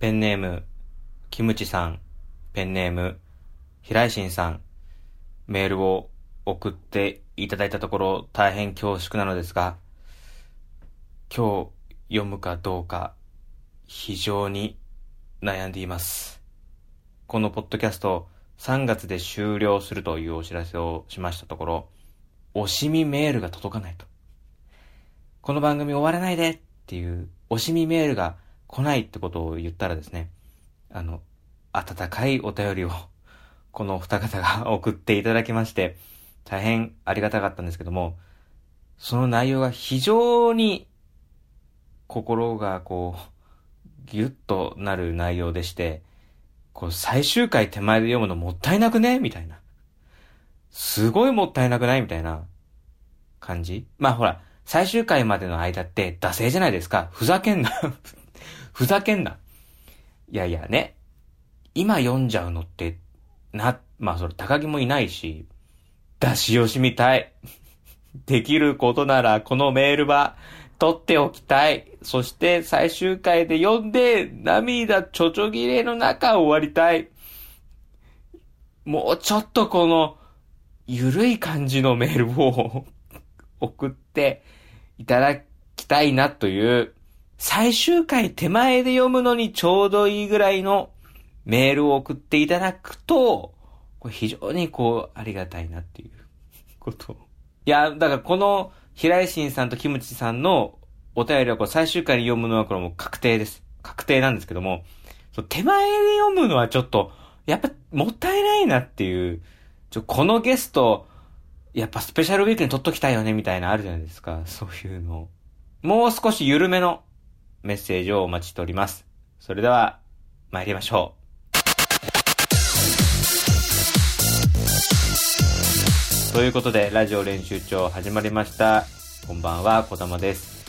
ペンネーム、キムチさん、ペンネーム、平井心さん、メールを送っていただいたところ大変恐縮なのですが、今日読むかどうか非常に悩んでいます。このポッドキャスト3月で終了するというお知らせをしましたところ、惜しみメールが届かないと。この番組終わらないでっていう惜しみメールが来ないってことを言ったらですね、あの、温かいお便りを このお二方が 送っていただきまして、大変ありがたかったんですけども、その内容が非常に心がこう、ギュッとなる内容でして、こう最終回手前で読むのもったいなくね？みたいな。すごいもったいなくない？みたいな感じ？まあほら、最終回までの間って惰性じゃないですか。ふざけんな。ふざけんな。いやいやね。今読んじゃうのって、な、まあそれ高木もいないし、出し惜しみたい。できることならこのメールは取っておきたい。そして最終回で読んで涙ちょちょぎれの中終わりたい。もうちょっとこのゆるい感じのメールを 送っていただきたいなという最終回手前で読むのにちょうどいいぐらいのメールを送っていただくと、これ非常にこうありがたいなっていうこといや、だからこの平井心さんとキムチさんのお便りはこう最終回に読むのはこれもう確定です。確定なんですけども、そ手前で読むのはちょっと、やっぱもったいないなっていう、ちょ、このゲスト、やっぱスペシャルウィークに撮っときたいよねみたいなあるじゃないですか。そういうの。もう少し緩めのメッセージをお待ちしております。それでは、参りましょう。ということで、ラジオ練習帳始まりました。こんばんは、こだまです。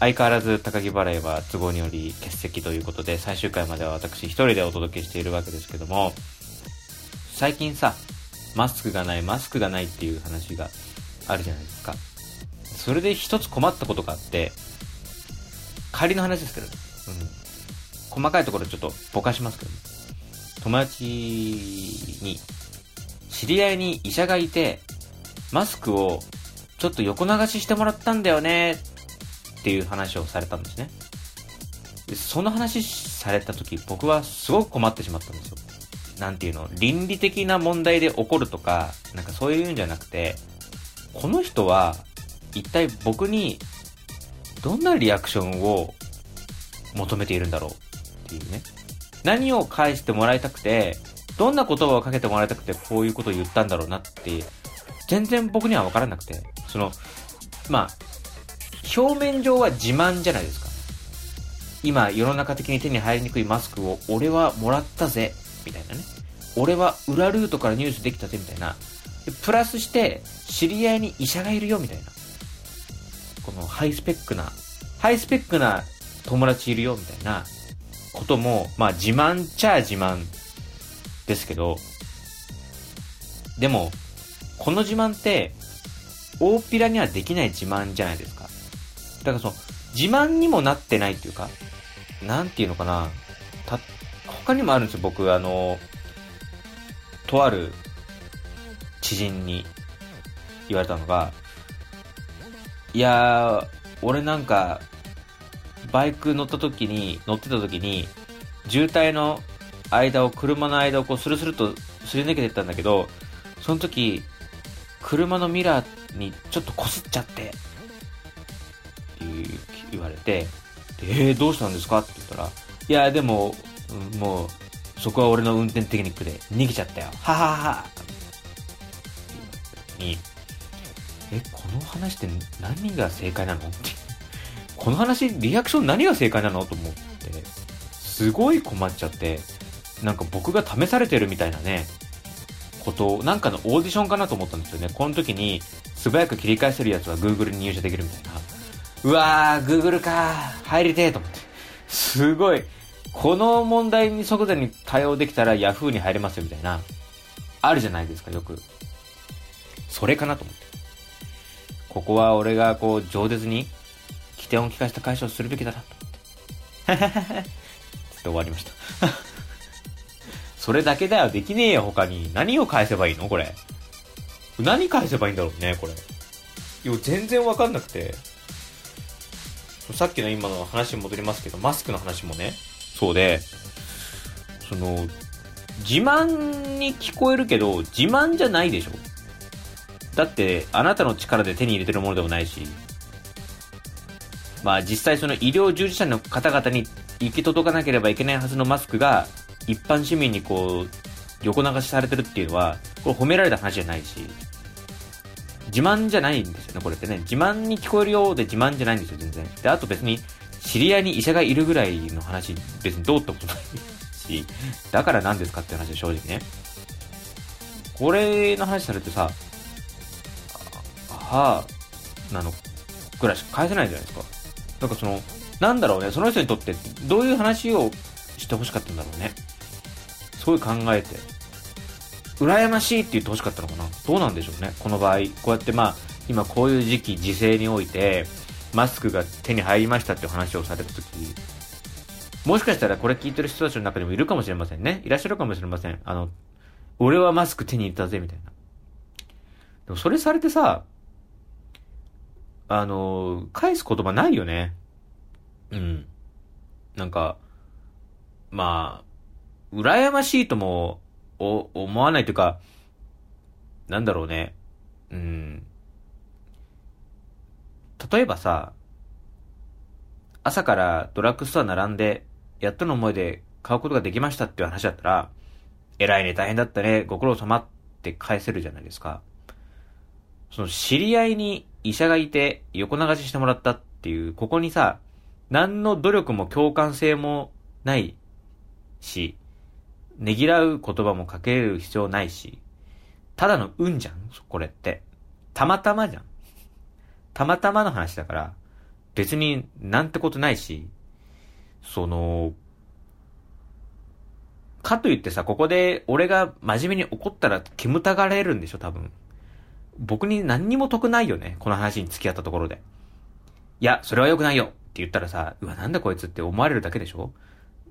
相変わらず高木払いは都合により欠席ということで、最終回までは私一人でお届けしているわけですけども、最近さ、マスクがない、マスクがないっていう話があるじゃないですか。それで一つ困ったことがあって、仮の話ですけど、うん。細かいところちょっとぼかしますけど、友達に、知り合いに医者がいて、マスクをちょっと横流ししてもらったんだよねっていう話をされたんですね。でその話された時僕はすごく困ってしまったんですよ。なんていうの、倫理的な問題で起こるとか、なんかそういうんじゃなくて、この人は一体僕にどんなリアクションを求めているんだろうっていうね。何を返してもらいたくて、どんな言葉をかけてもらいたくてこういうことを言ったんだろうなって、全然僕には分からなくて、その、まあ、表面上は自慢じゃないですか。今、世の中的に手に入りにくいマスクを俺はもらったぜ、みたいなね。俺は裏ルートから入手できたぜ、みたいな。プラスして、知り合いに医者がいるよ、みたいな。このハイスペックな、ハイスペックな友達いるよ、みたいなことも、まあ自慢っちゃ自慢ですけど、でも、この自慢って、大っぴらにはできない自慢じゃないですか。だからその、自慢にもなってないっていうか、なんていうのかな。た、他にもあるんですよ、僕、あの、とある知人に言われたのが、いやー、俺なんか、バイク乗った時に、乗ってた時に、渋滞の間を、車の間をこう、スルスルとすり抜けてったんだけど、その時、車のミラーにちょっと擦っちゃって、言われて、えー、どうしたんですか？って言ったら、いや、でも、もう、そこは俺の運転テクニックで逃げちゃったよ。はははは。に、え、この話って何が正解なの？って。この話、リアクション何が正解なの？と思って、すごい困っちゃって、なんか僕が試されてるみたいなね、こと、なんかのオーディションかなと思ったんですよね。この時に、素早く切り返せるやつは Google に入社できるみたいな。うわー、Google か入りてーと思って。すごい。この問題に即座に対応できたら Yahoo に入れますよみたいな。あるじゃないですか、よく。それかなと思って。ここは俺がこう、饒舌に、起点を聞かせた解消するべきだなと思って。って終わりました。それだけだよ。できねえよ、他に。何を返せばいいのこれ。何返せばいいんだろうね、これ。いや、全然わかんなくて。さっきの今の話に戻りますけど、マスクの話もね、そうで、その、自慢に聞こえるけど、自慢じゃないでしょだって、あなたの力で手に入れてるものでもないし、まあ実際その医療従事者の方々に行き届かなければいけないはずのマスクが、一般市民にこう、横流しされてるっていうのは、これ褒められた話じゃないし、自慢じゃないんですよね、これってね。自慢に聞こえるようで自慢じゃないんですよ、全然。で、あと別に、知り合いに医者がいるぐらいの話、別にどうってことないし、だから何ですかって話で正直ね。これの話されてさ、はあ、なの、ぐらいしか返せないじゃないですか。なんかその、なんだろうね、その人にとってどういう話をしてほしかったんだろうね。そうい考えて。羨ましいって言ってほしかったのかなどうなんでしょうねこの場合。こうやってまあ、今こういう時期、時勢において、マスクが手に入りましたっていう話をされた時もしかしたらこれ聞いてる人たちの中にもいるかもしれませんね。いらっしゃるかもしれません。あの、俺はマスク手に入れたぜ、みたいな。でもそれされてさ、あの、返す言葉ないよね。うん。なんか、まあ、羨ましいとも、お、思わないというか、なんだろうね。うん。例えばさ、朝からドラッグストア並んで、やっとの思いで買うことができましたっていう話だったら、偉いね、大変だったね、ご苦労様って返せるじゃないですか。その知り合いに医者がいて横流ししてもらったっていう、ここにさ、何の努力も共感性もないし、ねぎらう言葉もかける必要ないし、ただの運じゃんこれって。たまたまじゃん。たまたまの話だから、別になんてことないし、その、かといってさ、ここで俺が真面目に怒ったら煙たがれるんでしょ、多分。僕に何にも得ないよね、この話に付き合ったところで。いや、それは良くないよ。って言ったらさ、うわ、なんだこいつって思われるだけでしょ。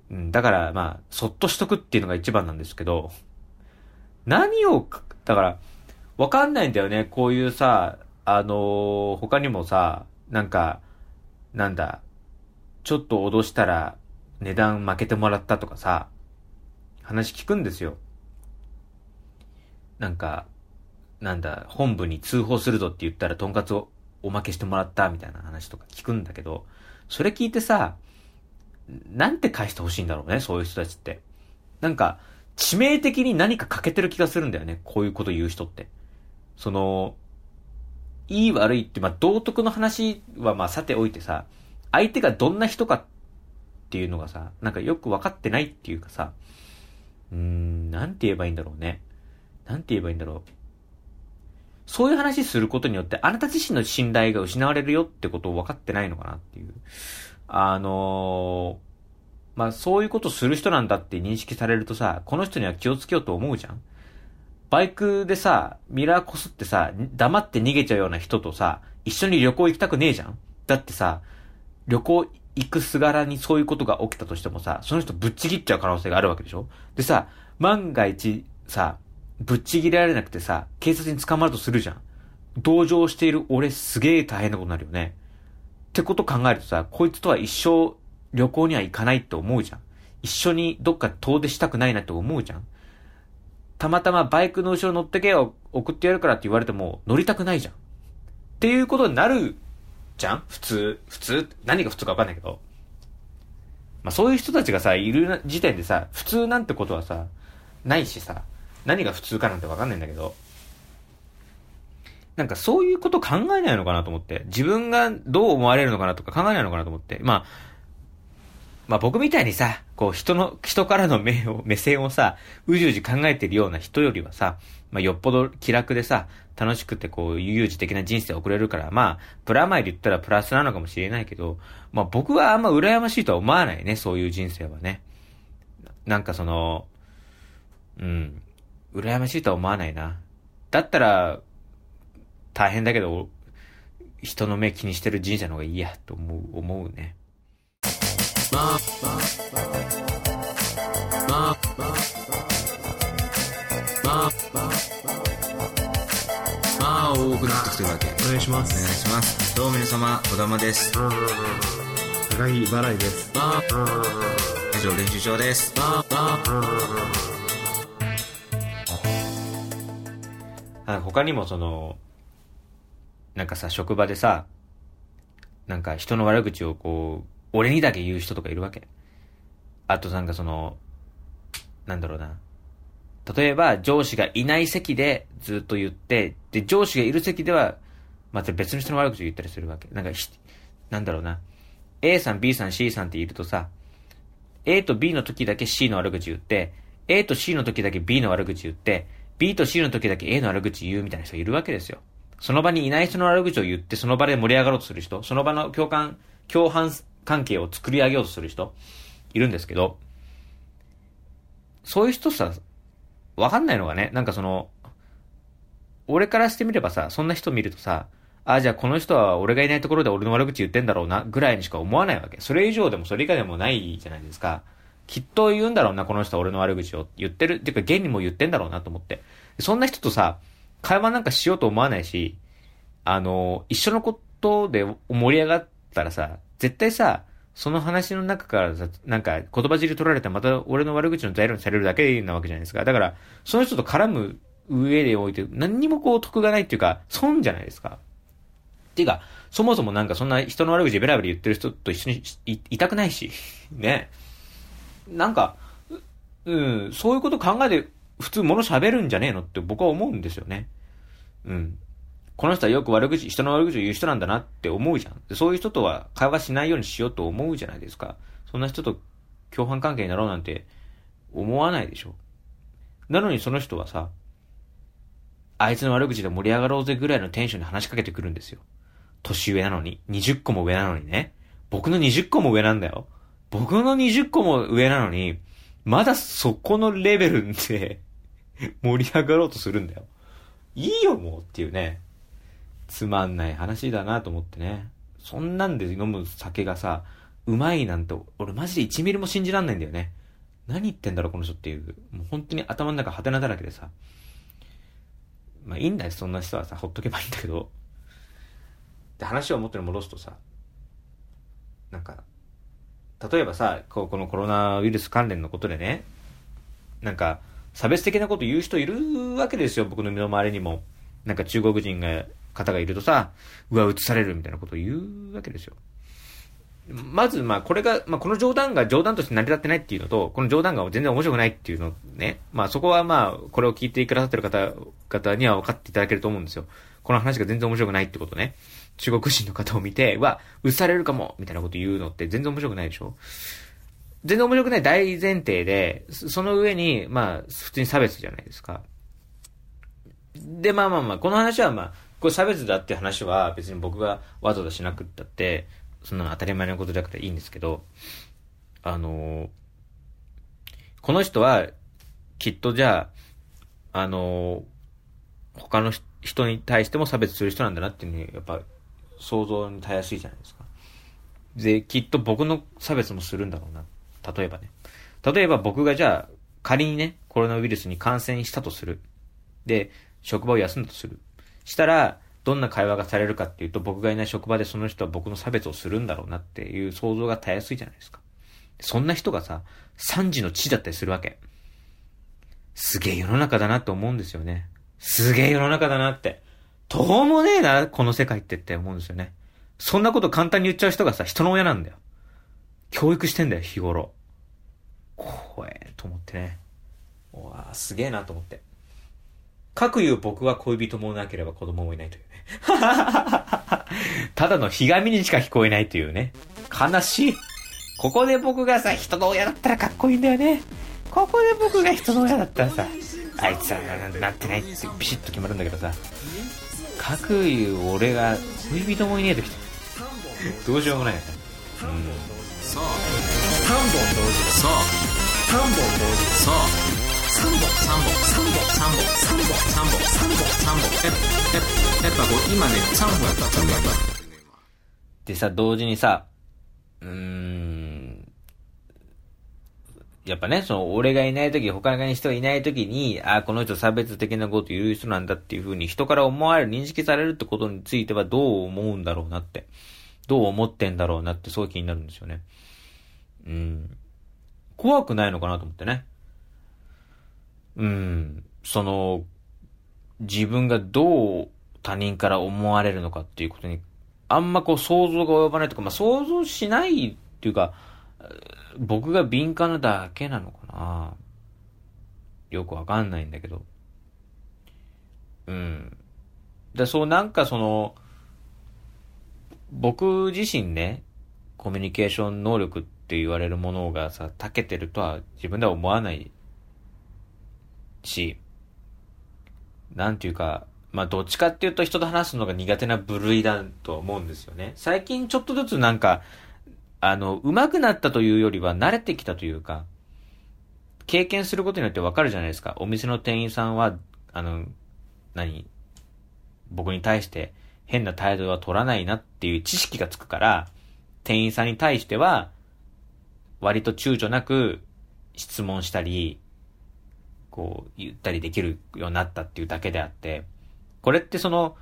うん、だからまあ、そっとしとくっていうのが一番なんですけど、何を、だから、わかんないんだよね、こういうさ、あのー、他にもさ、なんか、なんだ、ちょっと脅したら値段負けてもらったとかさ、話聞くんですよ。なんか、なんだ、本部に通報するぞって言ったらとんかつをおまけしてもらったみたいな話とか聞くんだけど、それ聞いてさ、なんて返してほしいんだろうね、そういう人たちって。なんか、致命的に何か欠けてる気がするんだよね、こういうこと言う人って。その、いい悪いって、まあ、道徳の話はまさておいてさ、相手がどんな人かっていうのがさ、なんかよく分かってないっていうかさ、うーん、なんて言えばいいんだろうね。なんて言えばいいんだろう。そういう話することによって、あなた自身の信頼が失われるよってことを分かってないのかなっていう。あのー、まあ、そういうことする人なんだって認識されるとさ、この人には気をつけようと思うじゃん。バイクでさ、ミラーこすってさ、黙って逃げちゃうような人とさ、一緒に旅行行きたくねえじゃん。だってさ、旅行行くすがらにそういうことが起きたとしてもさ、その人ぶっちぎっちゃう可能性があるわけでしょ。でさ、万が一さ、ぶっちぎれられなくてさ、警察に捕まるとするじゃん。同情している俺すげえ大変なことになるよね。ってこと考えるとさ、こいつとは一生旅行には行かないって思うじゃん。一緒にどっか遠出したくないなって思うじゃん。たまたまバイクの後ろ乗ってけよ、送ってやるからって言われても乗りたくないじゃん。っていうことになるじゃん普通。普通何が普通かわかんないけど。まあそういう人たちがさ、いる時点でさ、普通なんてことはさ、ないしさ、何が普通かなんてわかんないんだけど。なんかそういうこと考えないのかなと思って。自分がどう思われるのかなとか考えないのかなと思って。まあ、まあ僕みたいにさ、こう人の、人からの目を、目線をさ、うじうじ考えてるような人よりはさ、まあよっぽど気楽でさ、楽しくてこう、悠々自適な人生を送れるから、まあ、プラマイで言ったらプラスなのかもしれないけど、まあ僕はあんま羨ましいとは思わないね、そういう人生はね。なんかその、うん、羨ましいとは思わないな。だったら、大変だけど、人の目気にしてる人生の方がいいや、と思う、思うね。まあ多くなってきてるわけお願いしますお願いしますどうも皆様小玉です高木払いです以上練習場ですあの他にもその、なんかさ、職場でさ、なんか人の悪口をこう、俺にだけ言う人とかいるわけ。あとなんかその、なんだろうな。例えば上司がいない席でずっと言って、で、上司がいる席では、また別の人の悪口を言ったりするわけ。なんかひ、なんだろうな。A さん、B さん、C さんっているとさ、A と B の時だけ C の悪口言って、A と C の時だけ B の悪口言って、B と C の時だけ A の悪口言うみたいな人いるわけですよ。その場にいない人の悪口を言って、その場で盛り上がろうとする人、その場の共感、共犯関係を作り上げようとする人、いるんですけど、そういう人さ、わかんないのがね、なんかその、俺からしてみればさ、そんな人見るとさ、ああ、じゃあこの人は俺がいないところで俺の悪口言ってんだろうな、ぐらいにしか思わないわけ。それ以上でもそれ以下でもないじゃないですか。きっと言うんだろうな、この人は俺の悪口を言ってる。っていうか、現にも言ってんだろうなと思って。そんな人とさ、会話なんかしようと思わないし、あの、一緒のことで盛り上がったらさ、絶対さ、その話の中からさ、なんか言葉尻取られてまた俺の悪口の材料にされるだけなわけじゃないですか。だから、その人と絡む上でおいて何にもこう得がないっていうか、損じゃないですか。っていうか、そもそもなんかそんな人の悪口ベラベラ言ってる人と一緒にいたくないし、ね。なんか、うん、そういうこと考えて普通物喋るんじゃねえのって僕は思うんですよね。うん。この人はよく悪口、人の悪口を言う人なんだなって思うじゃん。そういう人とは会話しないようにしようと思うじゃないですか。そんな人と共犯関係になろうなんて思わないでしょ。なのにその人はさ、あいつの悪口で盛り上がろうぜぐらいのテンションで話しかけてくるんですよ。年上なのに。20個も上なのにね。僕の20個も上なんだよ。僕の20個も上なのに、まだそこのレベルで 盛り上がろうとするんだよ。いいよもうっていうね。つまんない話だなと思ってね。そんなんで飲む酒がさ、うまいなんて、俺マジで1ミリも信じらんないんだよね。何言ってんだろこの人っていう。もう本当に頭の中ハテナだらけでさ。まあいいんだよ、そんな人はさ、ほっとけばいいんだけど。で、話を元に戻すとさ、なんか、例えばさ、こうこのコロナウイルス関連のことでね、なんか、差別的なこと言う人いるわけですよ、僕の身の回りにも。なんか中国人が、方がいるとさ、うわ、映されるみたいなことを言うわけですよ。まず、まあ、これが、まあ、この冗談が冗談として成り立ってないっていうのと、この冗談が全然面白くないっていうのね。まあ、そこはまあ、これを聞いてくださってる方、方には分かっていただけると思うんですよ。この話が全然面白くないってことね。中国人の方を見て、はうわ、映されるかもみたいなこと言うのって全然面白くないでしょ？全然面白くない大前提で、その上に、まあ、普通に差別じゃないですか。で、まあまあまあ、この話はまあ、これ差別だって話は別に僕がわざわざしなくったって、そんなの当たり前のことだからいいんですけど、あのこの人は、きっとじゃあ、あの他の人に対しても差別する人なんだなっていうのに、やっぱ、想像にたやすいじゃないですか。で、きっと僕の差別もするんだろうな。例えばね。例えば僕がじゃあ、仮にね、コロナウイルスに感染したとする。で、職場を休んだとする。したら、どんな会話がされるかっていうと、僕がいない職場でその人は僕の差別をするんだろうなっていう想像がたやすいじゃないですか。そんな人がさ、3時の地だったりするわけ。すげえ世の中だなって思うんですよね。すげえ世の中だなって。どうもねえな、この世界ってって思うんですよね。そんなこと簡単に言っちゃう人がさ、人の親なんだよ。教育してんだよ、日頃。怖えと思ってね。うわあすげえなと思って。かくいう僕は恋人もなければ子供もいないというね。ただのひがみにしか聞こえないというね。悲しい。ここで僕がさ、人の親だったらかっこいいんだよね。ここで僕が人の親だったらさ、あいつはななってないってビシッと決まるんだけどさ、かくいう俺が恋人もいねえとき、どうしようもないよね。うん。そう3本同時そう3本同時そう3本3本3本3本3本3本3本3本やっぱやっぱこう今ね3本やった3本やったでさ、同時にさ、うーん、やっぱね、その、俺がいない時、他の人がいない時に、ああこの人差別的なこと言う人なんだっていう風に人から思われる、認識されるってことについてはどう思うんだろうなって。どう思ってんだろうなって、そういう気になるんですよね。うん。怖くないのかなと思ってね。うん。その、自分がどう他人から思われるのかっていうことに、あんまこう想像が及ばないとか、まあ想像しないっていうか、僕が敏感なだけなのかなよくわかんないんだけど。うん。だそうなんかその、僕自身ね、コミュニケーション能力って言われるものがさ、長けてるとは自分では思わないし、なんていうか、まあどっちかっていうと人と話すのが苦手な部類だと思うんですよね。最近ちょっとずつなんか、あの、上手くなったというよりは慣れてきたというか、経験することによってわかるじゃないですか。お店の店員さんは、あの、何僕に対して変な態度は取らないなっていう知識がつくから、店員さんに対しては、割と躊躇なく質問したり、こう、言ったりできるようになったっていうだけであって、これってその、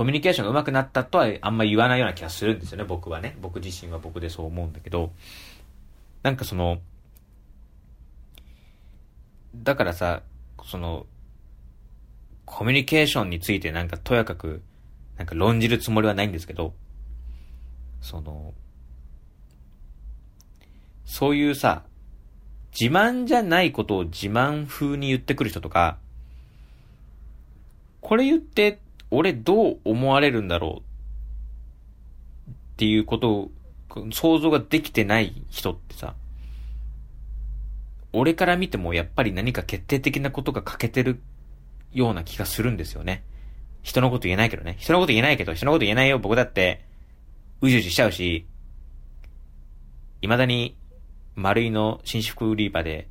コミュニケーションが上手くなったとはあんま言わないような気がするんですよね、僕はね。僕自身は僕でそう思うんだけど、なんかその、だからさ、その、コミュニケーションについてなんかとやかく、なんか論じるつもりはないんですけど、その、そういうさ、自慢じゃないことを自慢風に言ってくる人とか、これ言って、俺どう思われるんだろうっていうことを想像ができてない人ってさ、俺から見てもやっぱり何か決定的なことが欠けてるような気がするんですよね。人のこと言えないけどね。人のこと言えないけど、人のこと言えないよ。僕だって、うじうじしちゃうし、未だに、丸いの紳士服売り場で、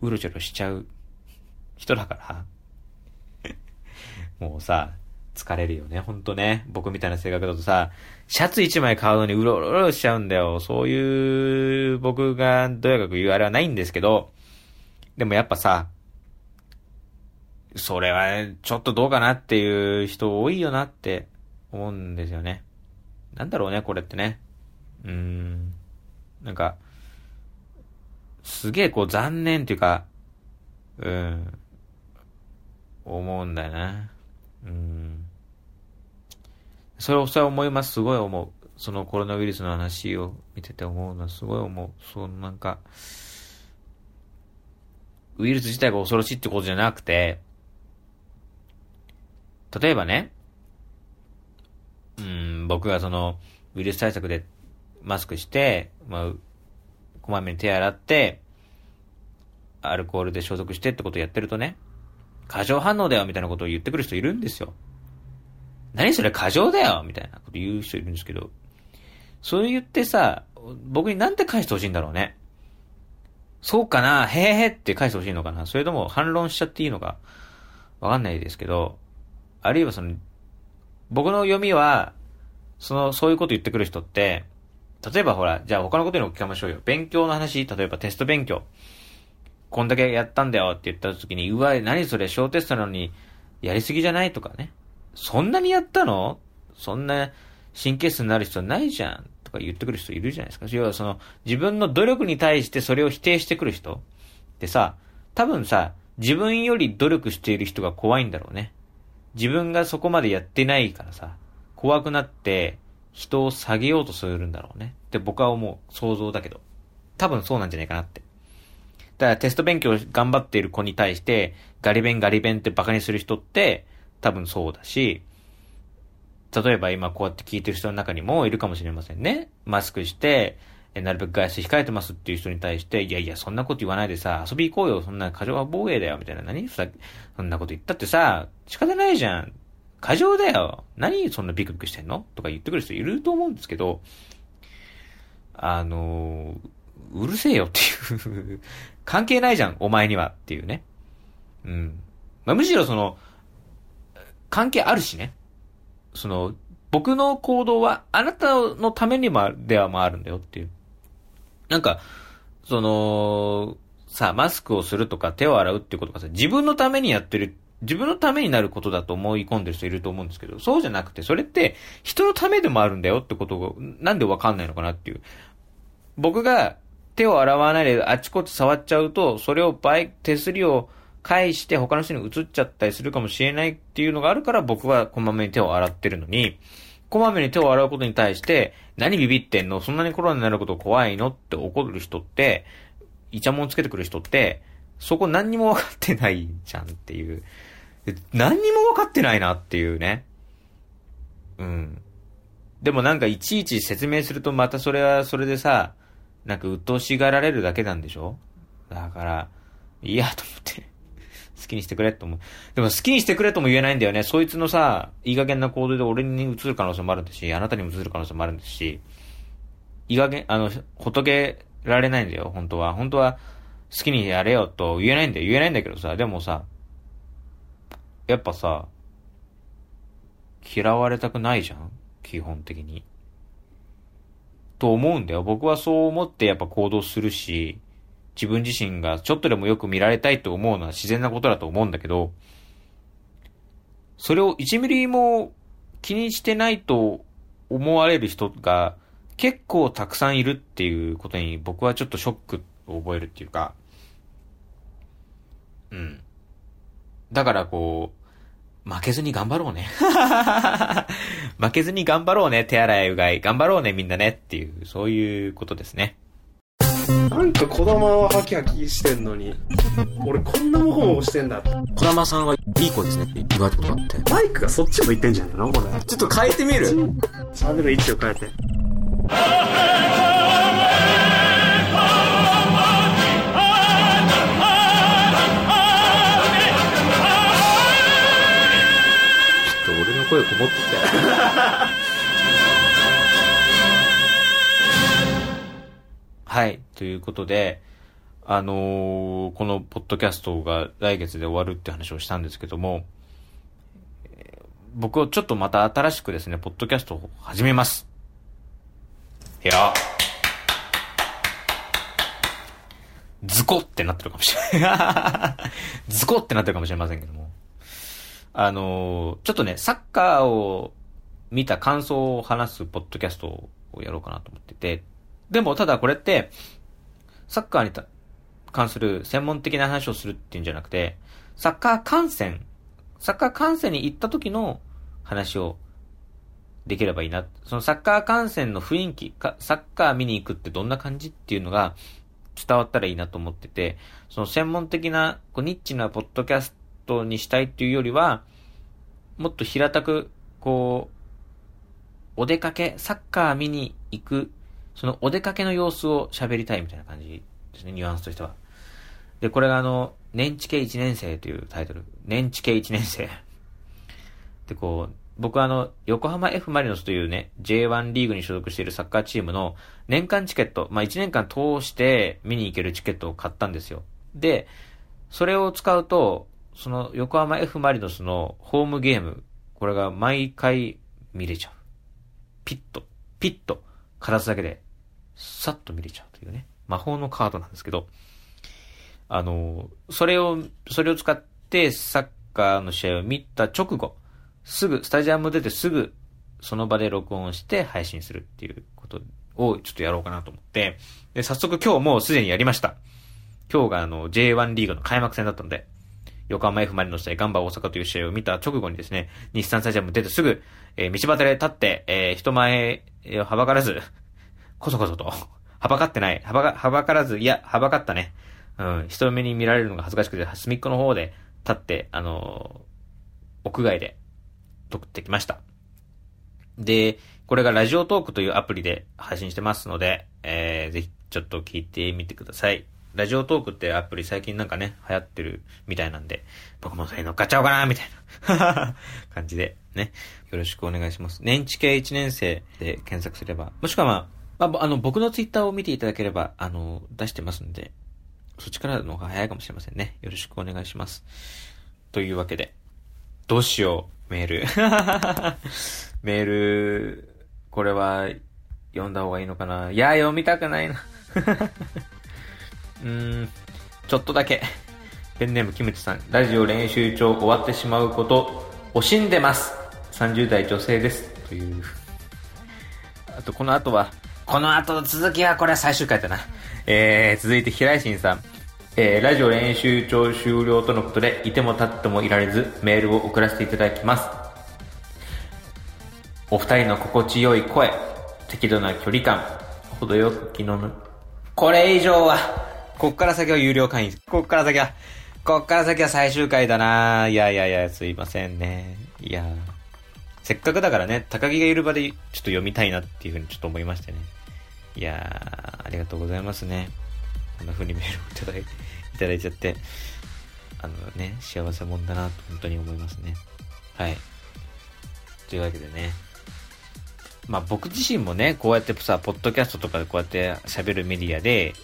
うろちょろしちゃう人だから。もうさ、疲れるよね、ほんとね。僕みたいな性格だとさ、シャツ一枚買うのにうろうろしちゃうんだよ。そういう僕がどやかく言うあれはないんですけど、でもやっぱさ、それはちょっとどうかなっていう人多いよなって思うんですよね。なんだろうね、これってね。うーん。なんか、すげえこう残念っていうか、うん、思うんだよな。うん。それをそれは思います。すごい思う。そのコロナウイルスの話を見てて思うのはすごい思う。そう、なんか、ウイルス自体が恐ろしいってことじゃなくて、例えばね、うん、僕がその、ウイルス対策でマスクして、まあ、こまめに手洗って、アルコールで消毒してってことをやってるとね、過剰反応だよみたいなことを言ってくる人いるんですよ。何それ過剰だよみたいなこと言う人いるんですけど、そう言ってさ、僕になんて返してほしいんだろうね。そうかなへーへーって返してほしいのかなそれとも反論しちゃっていいのかわかんないですけど、あるいはその、僕の読みは、その、そういうこと言ってくる人って、例えばほら、じゃあ他のことにも聞きましょうよ。勉強の話、例えばテスト勉強。こんだけやったんだよって言った時に、うわ、何それ、小テストなのに、やりすぎじゃない？とかね。そんなにやったの？そんな神経質になる必要ないじゃん。とか言ってくる人いるじゃないですか。要はその、自分の努力に対してそれを否定してくる人ってさ、多分さ、自分より努力している人が怖いんだろうね。自分がそこまでやってないからさ、怖くなって人を下げようとするんだろうね。って僕は思う。想像だけど。多分そうなんじゃないかなって。だからテスト勉強頑張っている子に対して、ガリ弁ガリ弁ってバカにする人って、多分そうだし、例えば今こうやって聞いてる人の中にもいるかもしれませんね。マスクして、えなるべく外出控えてますっていう人に対して、いやいや、そんなこと言わないでさ、遊び行こうよ、そんな過剰は防衛だよ、みたいな。何？そそんなこと言ったってさ、仕方ないじゃん。過剰だよ。何そんなビクビクしてんの？とか言ってくる人いると思うんですけど、あのうるせえよっていう関係ないじゃん、お前にはっていうね。うん。まあ、むしろその、関係あるしね。その、僕の行動はあなたのためにもではもあるんだよっていう。なんか、その、さ、マスクをするとか手を洗うっていうことがさ、自分のためにやってる、自分のためになることだと思い込んでる人いると思うんですけど、そうじゃなくて、それって人のためでもあるんだよってことが、なんでわかんないのかなっていう。僕が手を洗わないであちこち触っちゃうと、それを倍、手すりを返して他の人に移っちゃったりするかもしれないっていうのがあるから僕はこまめに手を洗ってるのに、こまめに手を洗うことに対して、何ビビってんの？そんなにコロナになること怖いの？って怒る人って、イチャモンつけてくる人って、そこ何にも分かってないじゃんっていう。何にも分かってないなっていうね。うん。でもなんかいちいち説明するとまたそれはそれでさ、なんか鬱陶しがられるだけなんでしょ？だから、いいやと思って。好きにしてくれと思う。でも好きにしてくれとも言えないんだよね。そいつのさ、いい加減な行動で俺に移る可能性もあるんですし、あなたにも移る可能性もあるんですし、いい加減、あの、ほとけられないんだよ、本当は。本当は好きにやれよと言えないんだよ。言えないんだけどさ、でもさ、やっぱさ、嫌われたくないじゃん？基本的に。と思うんだよ。僕はそう思ってやっぱ行動するし、自分自身がちょっとでもよく見られたいと思うのは自然なことだと思うんだけど、それを1ミリも気にしてないと思われる人が結構たくさんいるっていうことに僕はちょっとショックを覚えるっていうか、うん。だからこう、負けずに頑張ろうね。負けずに頑張ろうね、手洗いうがい。頑張ろうね、みんなねっていう、そういうことですね。なんか子供はハキハキしてんのに、俺こんなモコモコしてんだ。小玉さんはいい子ですねって言われたことあって。マイクがそっち向いてんじゃんのこれ。ちょっと変えてみる喋る位置を変えて。ちょっと俺の声こもってたはい。ということで、あのーこのポッドキャストが来月で終わるって話をしたんですけども、僕はちょっとまた新しくですね、ポッドキャストを始めます。いやズコってなってるかもしれない。ズコってなってるかもしれませんけども。あのーちょっとね、サッカーを見た感想を話すポッドキャストをやろうかなと思ってて、でもただこれって、サッカーに関する専門的な話をするっていうんじゃなくて、サッカー観戦、サッカー観戦に行った時の話をできればいいな。そのサッカー観戦の雰囲気、サッカー見に行くってどんな感じっていうのが伝わったらいいなと思ってて、その専門的な、こうニッチなポッドキャストにしたいっていうよりは、もっと平たく、こう、お出かけ、サッカー見に行く、そのお出かけの様子を喋りたいみたいな感じですね、ニュアンスとしては。で、これがあの、年知系1年生というタイトル。年知系1年生。で、こう、僕はあの、横浜 F・ マリノスというね、J1 リーグに所属しているサッカーチームの年間チケット、まあ1年間通して見に行けるチケットを買ったんですよ。で、それを使うと、その横浜 F・ マリノスのホームゲーム、これが毎回見れちゃう。ピッと、ピッと、かざすだけで、さっと見れちゃうというね、魔法のカードなんですけど、あの、それを、それを使ってサッカーの試合を見た直後、すぐ、スタジアム出てすぐ、その場で録音して配信するっていうことをちょっとやろうかなと思って、で、早速今日もうすでにやりました。今日があの、J1 リーグの開幕戦だったので、横浜 F・ マリノス対ガンバ大阪という試合を見た直後にですね、日産スタジアム出てすぐ、えー道端で立って、えー人前をはばからず、こそこそと、はばかってない、はばか、はばからず、いや、はばかったね。うん、人目に見られるのが恥ずかしくて、隅っこの方で立って、あのー屋外で撮ってきました。で、これがラジオトークというアプリで配信してますので、えー、ぜひちょっと聞いてみてください。ラジオトークってアプリ最近なんかね、流行ってるみたいなんで、僕もそれ乗っかっちゃおうかな、みたいな 感じで、ね。よろしくお願いします。年知系1年生で検索すれば、もしくはまあ、まあ、あの、僕のツイッターを見ていただければ、あの、出してますんで、そっちからの方が早いかもしれませんね。よろしくお願いします。というわけで、どうしよう、メール。メール、これは、読んだ方がいいのかな？いや、読みたくないな。うーん、ちょっとだけ。ペンネームキムチさん、ラジオ練習帳終わってしまうこと、惜しんでます。30代女性です。という。あと、この後は、この後の続きはこれは最終回だな。えー、続いて平井心さん。えー、ラジオ練習帳終了とのことで、いても立ってもいられず、メールを送らせていただきます。お二人の心地よい声、適度な距離感、程よく気のぬ、これ以上は、こっから先は有料会員。こっから先は、こっから先は最終回だないやいやいや、すいませんね。いやせっかくだからね、高木がいる場でちょっと読みたいなっていうふうにちょっと思いましてね。いやー、ありがとうございますね。こんな風にメールをいただいいただいちゃって、あのね、幸せもんだなと本当に思いますね。はい。というわけでね。まあ僕自身もね、こうやってさ、ポッドキャストとかでこうやって喋るメディアで、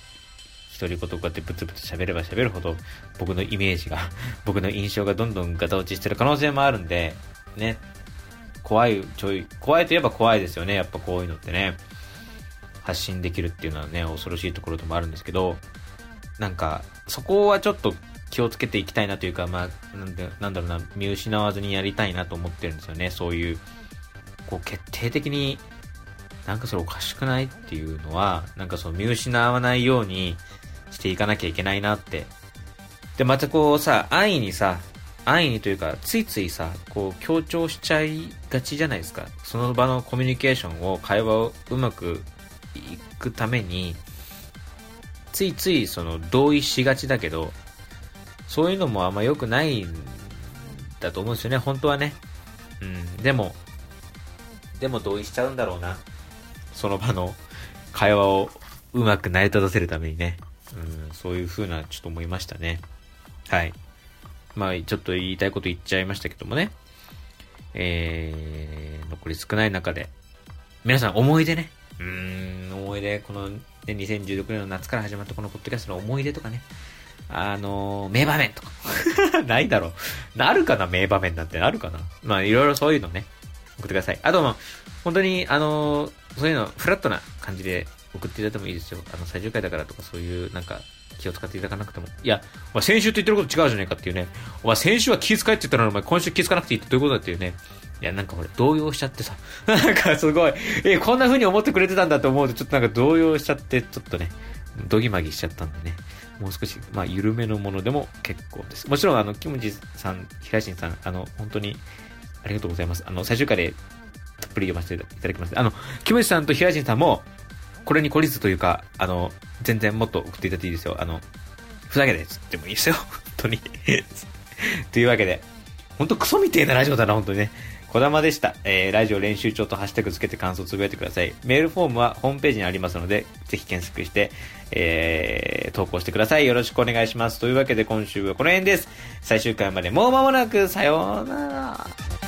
独り言こうやってブツブツ喋れば喋るほど、僕のイメージが、僕の印象がどんどんガタ落ちしてる可能性もあるんで、ね。怖い、ちょい、怖いといえば怖いですよね。やっぱこういうのってね。発信できるっていうのはね、恐ろしいところでもあるんですけど、なんか、そこはちょっと気をつけていきたいなというか、まあ、なんで、なんだろうな、見失わずにやりたいなと思ってるんですよね。そういう、こう、決定的に、なんかそれおかしくないっていうのは、なんかその見失わないようにしていかなきゃいけないなって。で、またこうさ、安易にさ、安易にというか、ついついさ、こう、強調しちゃいがちじゃないですか。その場のコミュニケーションを、会話をうまくくために、ついついその同意しがちだけど、そういうのもあんま良くないんだと思うんですよね、本当はね。うん、でも、でも同意しちゃうんだろうな。その場の会話をうまく成り立たせるためにね。うん、そういう風なちょっと思いましたね。はい。まあ、ちょっと言いたいこと言っちゃいましたけどもね。えー、残り少ない中で、皆さん思い出ね。うーん、思い出、この、ね、2016年の夏から始まったこのポッドキャストの思い出とかね。あのー、名場面とか。ないだろう。なるかな名場面なんてなるかなまあ、いろいろそういうのね、送ってください。あとも、本当に、あのーそういうの、フラットな感じで送っていただいてもいいですよ。あの、最終回だからとか、そういう、なんか、気を使っていただかなくても。いや、お前先週と言ってること違うじゃねえかっていうね。お前先週は気遣いって言ったのに、お前今週気づかなくていいってどういうことだっていうね。いや、なんか俺、動揺しちゃってさ。なんかすごい、え、こんな風に思ってくれてたんだと思うと、ちょっとなんか動揺しちゃって、ちょっとね、ドギマギしちゃったんでね。もう少し、まあ、緩めのものでも結構です。もちろん、あの、キムジさん、平新さん、あの、本当に、ありがとうございます。あの、最終回で、たっぷり読ませていただきます。あの、キムジさんと平新さんも、これに懲りずというか、あの、全然もっと送っていただいていいですよ。あの、ふざけてつってもいいですよ。本当に。というわけで、本当クソみてえなラジオだな、本当にね。小玉でした。えー、ラジオ練習帳とハッシュタグつけて感想つぶやいてください。メールフォームはホームページにありますので、ぜひ検索して、えー、投稿してください。よろしくお願いします。というわけで今週はこの辺です。最終回までもう間もなく、さようなら。